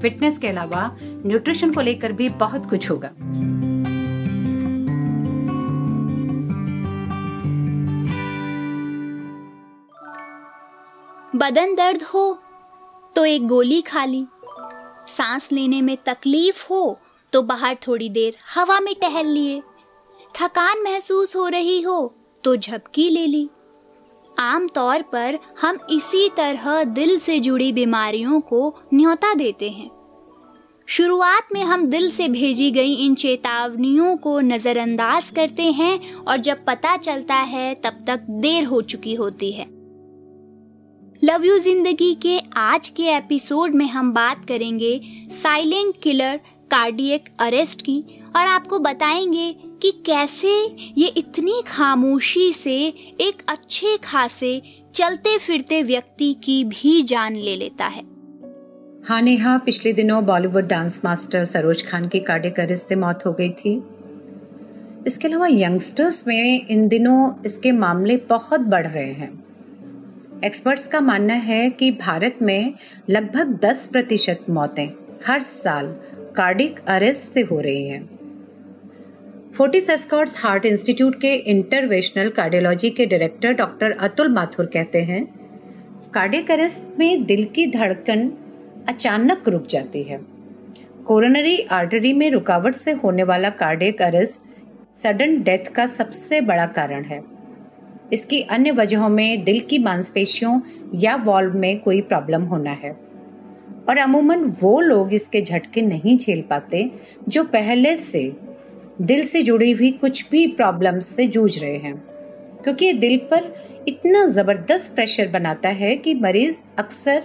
Fitness के अलावा nutrition को लेकर भी बहुत कुछ होगा। बदन दर्द हो तो एक गोली खा ली। सांस लेने में तकलीफ़ हो तो बाहर थोड़ी देर हवा में टहल लिए। थकान महसूस हो रही हो तो झपकी ले ली। आम तौर पर हम इसी तरह दिल से जुड़ी बीमारियों को न्योता देते हैं। शुरुआत में हम दिल से भेजी गई इन चेतावनियों को नजरअंदाज करते हैं और जब पता चलता है, तब तक देर हो चुकी होती है। लव यू ज़िंदगी के आज के एपिसोड में हम बात करेंगे साइलेंट किलर, कार्डियक अरेस्ट की और आपको बताएँगे कि कैसे ये इतनी खामोशी से एक अच्छे खासे चलते फिरते व्यक्ति की भी जान ले लेता है। हाँ नेहा, पिछले दिनों बॉलीवुड डांस मास्टर सरोज खान की कार्डियक अरेस्ट से मौत हो गई थी। इसके अलावा यंगस्टर्स में इन दिनों इसके मामले बहुत बढ़ रहे हैं। एक्सपर्ट्स का मानना है कि भारत में लगभग 10 प्रतिशत मौतें हर साल कार्डिक अरेस्ट से हो रही हैं। फोर्टिस एस्कॉर्ट्स हार्ट इंस्टीट्यूट के इंटरवेशनल कार्डियोलॉजी के डायरेक्टर डॉक्टर अतुल माथुर कहते हैं कार्डियक अरेस्ट में दिल की धड़कन अचानक रुक जाती है। कोरोनरी आर्टरी में रुकावट से होने वाला कार्डियक अरेस्ट सडन डेथ का सबसे बड़ा कारण है। इसकी अन्य वजहों में दिल की मांसपेशियों या वॉल्व में कोई प्रॉब्लम होना है। और अमूमन वो लोग इसके झटके नहीं झेल पाते जो पहले से दिल से जुड़ी हुई कुछ भी प्रॉब्लम से जूझ रहे हैं। क्योंकि दिल पर इतना ज़बरदस्त प्रेशर बनाता है कि मरीज़ अक्सर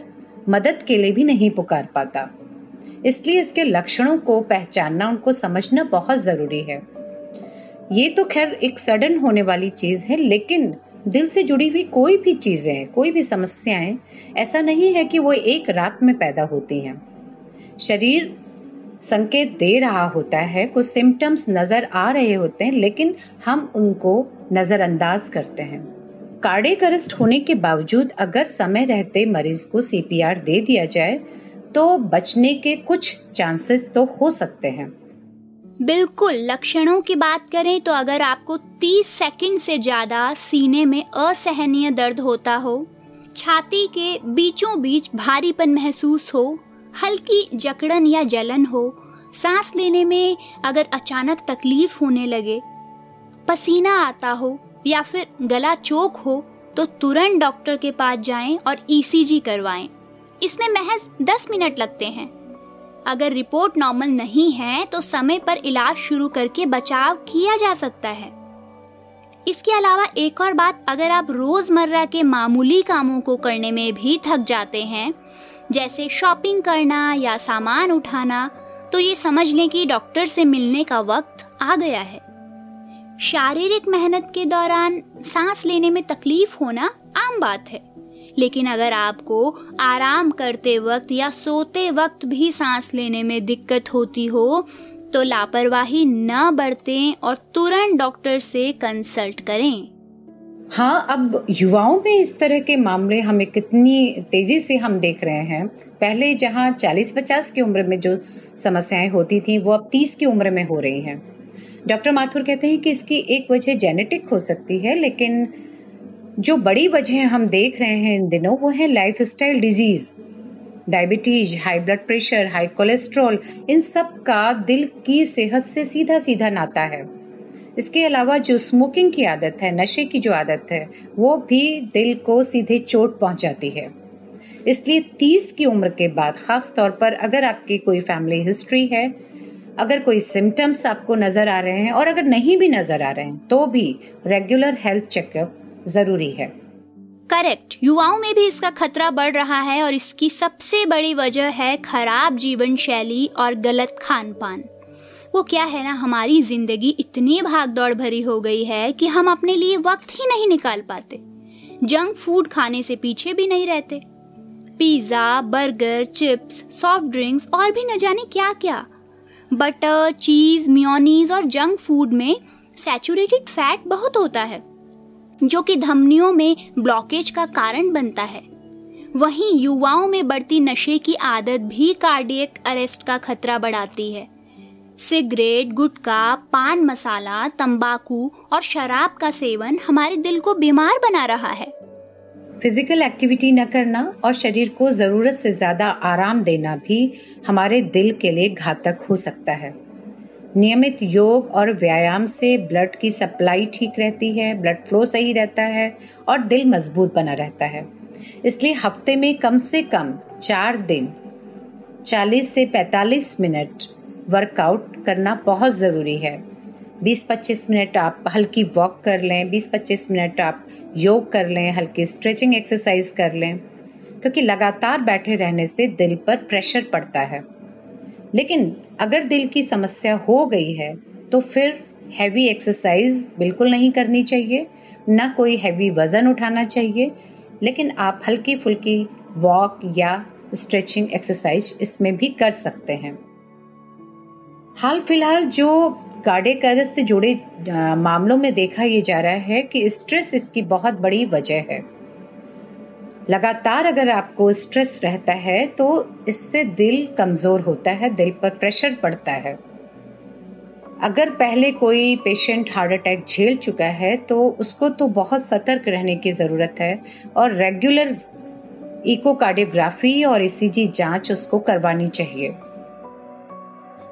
मदद के लिए भी नहीं पुकार पाता। इसलिए इसके लक्षणों को पहचानना, उनको समझना बहुत ज़रूरी है। ये तो खैर एक सडन होने वाली चीज़ है, लेकिन दिल से जुड़ी हुई कोई भी चीज़ें, कोई भी समस्याएँ, ऐसा नहीं है कि वो एक रात में पैदा होती हैं। शरीर संकेत दे रहा होता है, कुछ सिम्टम्स नज़र आ रहे होते हैं, लेकिन हम उनको नजरअंदाज करते हैं। कार्डिक अरेस्ट होने के बावजूद अगर समय रहते मरीज़ को सीपीआर दे दिया जाए तो बचने के कुछ चांसेस तो हो सकते हैं। बिल्कुल, लक्षणों की बात करें तो अगर आपको 30 सेकंड से ज़्यादा सीने में असहनीय दर्द होता हो, छाती के बीचों बीच भारीपन महसूस हो, हल्की जकड़न या जलन हो, सांस लेने में अगर अचानक तकलीफ़ होने लगे, पसीना आता हो या फिर गला चोक हो तो तुरंत डॉक्टर के पास जाएँ और ईसीजी करवाएँ। इसमें महज 10 मिनट लगते हैं। अगर रिपोर्ट नॉर्मल नहीं है तो समय पर इलाज शुरू करके बचाव किया जा सकता है। इसके अलावा एक और बात, अगर आप रोज़मर्रा के मामूली कामों को करने में भी थक जाते हैं, जैसे शॉपिंग करना या सामान उठाना तो ये समझ लें कि डॉक्टर से मिलने का वक्त आ गया है। शारीरिक मेहनत के दौरान सांस लेने में तकलीफ़ होना आम बात है। लेकिन अगर आपको आराम करते वक्त या सोते वक्त भी सांस लेने में दिक्कत होती हो तो लापरवाही न बरतें और तुरंत डॉक्टर से कंसल्ट करें। हाँ अब युवाओं में इस तरह के मामले हमें कितनी तेज़ी से हम देख रहे हैं। पहले जहाँ 40-50 की उम्र में जो समस्याएँ होती थी, वो अब 30 की उम्र में हो रही हैं। डॉक्टर माथुर कहते हैं कि इसकी एक वजह जेनेटिक हो सकती है, लेकिन जो बड़ी वजह हम देख रहे हैं इन दिनों, वो है lifestyle disease diabetes high blood pressure high cholesterol इन सब का दिल की सेहत से सीधा सीधा नाता है। इसके अलावा जो स्मोकिंग की आदत है, नशे की जो आदत है, वो भी दिल को सीधे चोट पहुंचाती है। इसलिए 30 की उम्र के बाद खास तौर पर अगर आपकी कोई फैमिली हिस्ट्री है अगर कोई सिम्टम्स आपको नज़र आ रहे हैं और अगर नहीं भी नज़र आ रहे हैं तो भी रेगुलर हेल्थ चेकअप ज़रूरी है। करेक्ट युवाओं में भी इसका खतरा बढ़ रहा है और इसकी सबसे बड़ी वजह है खराब जीवन शैली और गलत खान पान वो क्या है ना, हमारी ज़िंदगी इतनी भाग दौड़ भरी हो गई है कि हम अपने लिए वक्त ही नहीं निकाल पाते। जंक फ़ूड खाने से पीछे भी नहीं रहते। Pizza burger chips soft drinks और भी न जाने क्या क्या बटर, चीज़, मियोनीज और जंक फ़ूड में सैचुरेटेड फैट बहुत होता है, जो कि धमनियों में ब्लॉकेज का कारण बनता है। वहीं युवाओं में बढ़ती नशे की आदत भी कार्डियक अरेस्ट का खतरा बढ़ाती है। सिगरेट, गुटखा, पान मसाला, तंबाकू और शराब का सेवन हमारे दिल को बीमार बना रहा है। फ़िज़िकल एक्टिविटी न करना और शरीर को ज़रूरत से ज़्यादा आराम देना भी हमारे दिल के लिए घातक हो सकता है। नियमित योग और व्यायाम से ब्लड की सप्लाई ठीक रहती है ब्लड फ्लो सही रहता है और दिल मज़बूत बना रहता है। इसलिए हफ़्ते में कम से कम चार दिन 40 से 45 मिनट वर्कआउट करना बहुत ज़रूरी है। 20-25 मिनट आप हल्की वॉक कर लें 20-25 मिनट आप योग कर लें, हल्की स्ट्रेचिंग एक्सरसाइज कर लें, क्योंकि लगातार बैठे रहने से दिल पर प्रेशर पड़ता है। लेकिन अगर दिल की समस्या हो गई है तो फिर हैवी एक्सरसाइज बिल्कुल नहीं करनी चाहिए, ना कोई हैवी वज़न उठाना चाहिए, लेकिन आप हल्की फुल्की वॉक या स्ट्रेचिंग एक्सरसाइज इसमें भी कर सकते हैं। हाल फ़िलहाल जो अरेस्ट से जुड़े मामलों में देखा ये जा रहा है कि स्ट्रेस इसकी बहुत बड़ी वजह है। लगातार अगर आपको स्ट्रेस रहता है तो इससे दिल कमज़ोर होता है, दिल पर प्रेशर पड़ता है। अगर पहले कोई पेशेंट हार्ट अटैक झेल चुका है तो उसको तो बहुत सतर्क रहने की ज़रूरत है और रेगुलर इकोकार्डियोग्राफी और ईसीजी जाँच उसको करवानी चाहिए।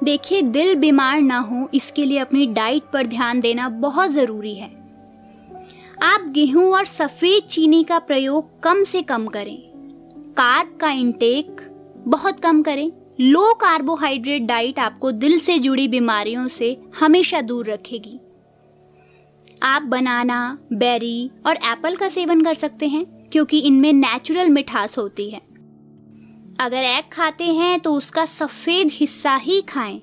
देखिए, दिल बीमार ना हो, इसके लिए अपनी डाइट पर ध्यान देना बहुत ज़रूरी है। आप गेहूँ और सफ़ेद चीनी का प्रयोग कम से कम करें। कार्ब का इंटेक बहुत कम करें। लो कार्बोहाइड्रेट डाइट आपको दिल से जुड़ी बीमारियों से हमेशा दूर रखेगी। आप बनाना बेरी और एप्पल का सेवन कर सकते हैं, क्योंकि इनमें नेचुरल मिठास होती है। अगर एग खाते हैं तो उसका सफ़ेद हिस्सा ही खाएँ।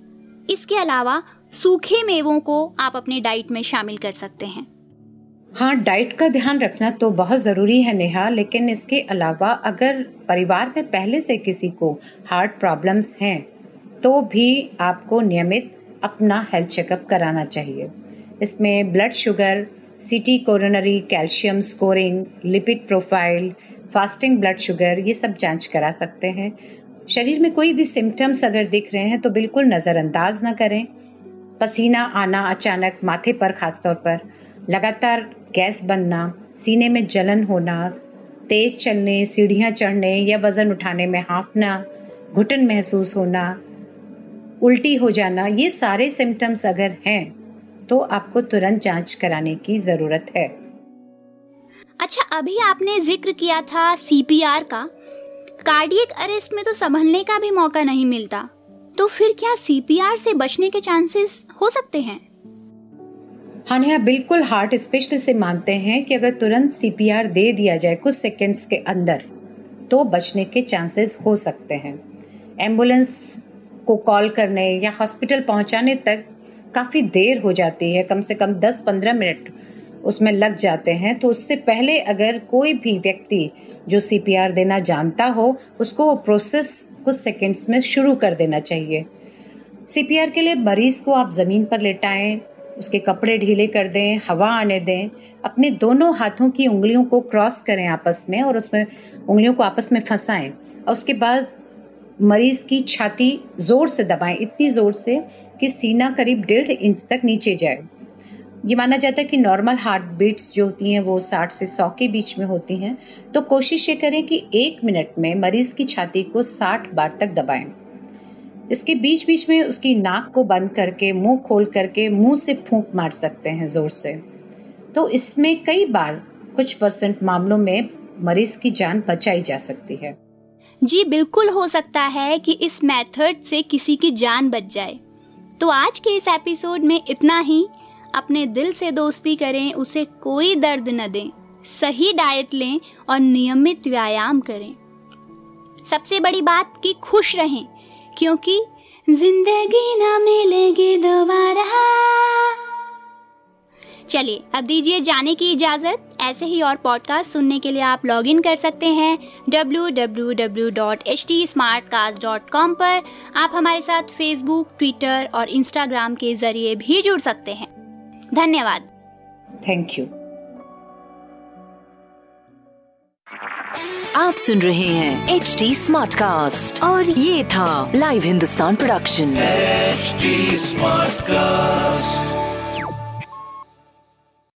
इसके अलावा, सूखे मेवों को आप अपनी डाइट में शामिल कर सकते हैं। हाँ डाइट का ध्यान रखना तो बहुत ज़रूरी है नेहा, लेकिन इसके अलावा अगर परिवार में पहले से किसी को हार्ट प्रॉब्लम्स हैं तो भी आपको नियमित अपना हेल्थ चेकअप कराना चाहिए। इसमें blood sugar CT coronary calcium scoring lipid profile fasting blood sugar, ये सब जाँच करा सकते हैं। शरीर में कोई भी सिम्टम्स अगर दिख रहे हैं तो बिल्कुल नज़रअंदाज ना करें। पसीना आना अचानक माथे पर खासतौर पर। लगातार गैस बनना, सीने में जलन होना, तेज चलने, सीढ़ियाँ चढ़ने या वज़न उठाने में हाँफना, घुटन महसूस होना, उल्टी हो जाना, ये सारे सिम्टम्स अगर हैं तो आपको तुरंत जाँच कराने की ज़रूरत है। अच्छा अभी आपने ज़िक्र किया था सीपीआर का। कार्डियक अरेस्ट में तो संभलने का भी मौका नहीं मिलता। तो फिर क्या सीपीआर से बचने के चांसेस हो सकते हैं? हाँ नेहा बिल्कुल हार्ट स्पेशलिस्ट से मानते हैं कि अगर तुरंत सीपीआर दे दिया जाए कुछ सेकंड्स के अंदर तो बचने के चांसेस हो सकते हैं। एंबुलेंस को कॉल करने या हॉस्पिटल पहुँचाने तक काफ़ी देर हो जाती है, कम से कम 10-15 मिनट। उसमें लग जाते हैं तो उससे पहले अगर कोई भी व्यक्ति जो सीपीआर देना जानता हो, उसको वो प्रोसेस कुछ सेकंड्स में शुरू कर देना चाहिए। सीपीआर के लिए मरीज़ को आप ज़मीन पर लेटाएँ, उसके कपड़े ढीले कर दें, हवा आने दें, अपने दोनों हाथों की उंगलियों को क्रॉस करें आपस में और उसमें उंगलियों को आपस में फंसाएँ। और उसके बाद मरीज़ की छाती ज़ोर से दबाएँ, इतनी ज़ोर से कि सीना करीब डेढ़ इंच तक नीचे जाए। ये माना जाता है कि नॉर्मल हार्ट बीट्स जो होती हैं, वो 60 से 100 के बीच में होती हैं। तो कोशिश ये करें कि एक मिनट में मरीज़ की छाती को 60 बार तक दबाएँ। इसके बीच बीच में उसकी नाक को बंद करके, मुँह खोल करके, मुँह से फूंक मार सकते हैं ज़ोर से। तो इसमें कई बार कुछ परसेंट मामलों में मरीज़ की जान बचाई जा सकती है। जी, बिल्कुल हो सकता है कि इस मेथड से किसी की जान बच जाए। तो आज के इस एपिसोड में इतना ही। अपने दिल से दोस्ती करें, उसे कोई दर्द न दें। सही डाइट लें और नियमित व्यायाम करें। सबसे बड़ी बात कि खुश रहें, क्योंकि ज़िंदगी ना मिलेगी दोबारा। चलिए, अब दीजिए जाने की इजाज़त। ऐसे ही और पॉडकास्ट सुनने के लिए आप लॉग इन कर सकते हैं www.htsmartcast.com पर। आप हमारे साथ फेसबुक ट्विटर और इंस्टाग्राम के ज़रिए भी जुड़ सकते हैं। धन्यवाद। थैंक यू आप सुन रहे हैं एच डी स्मार्ट कास्ट और ये था live Hindustan production smart Smartcast.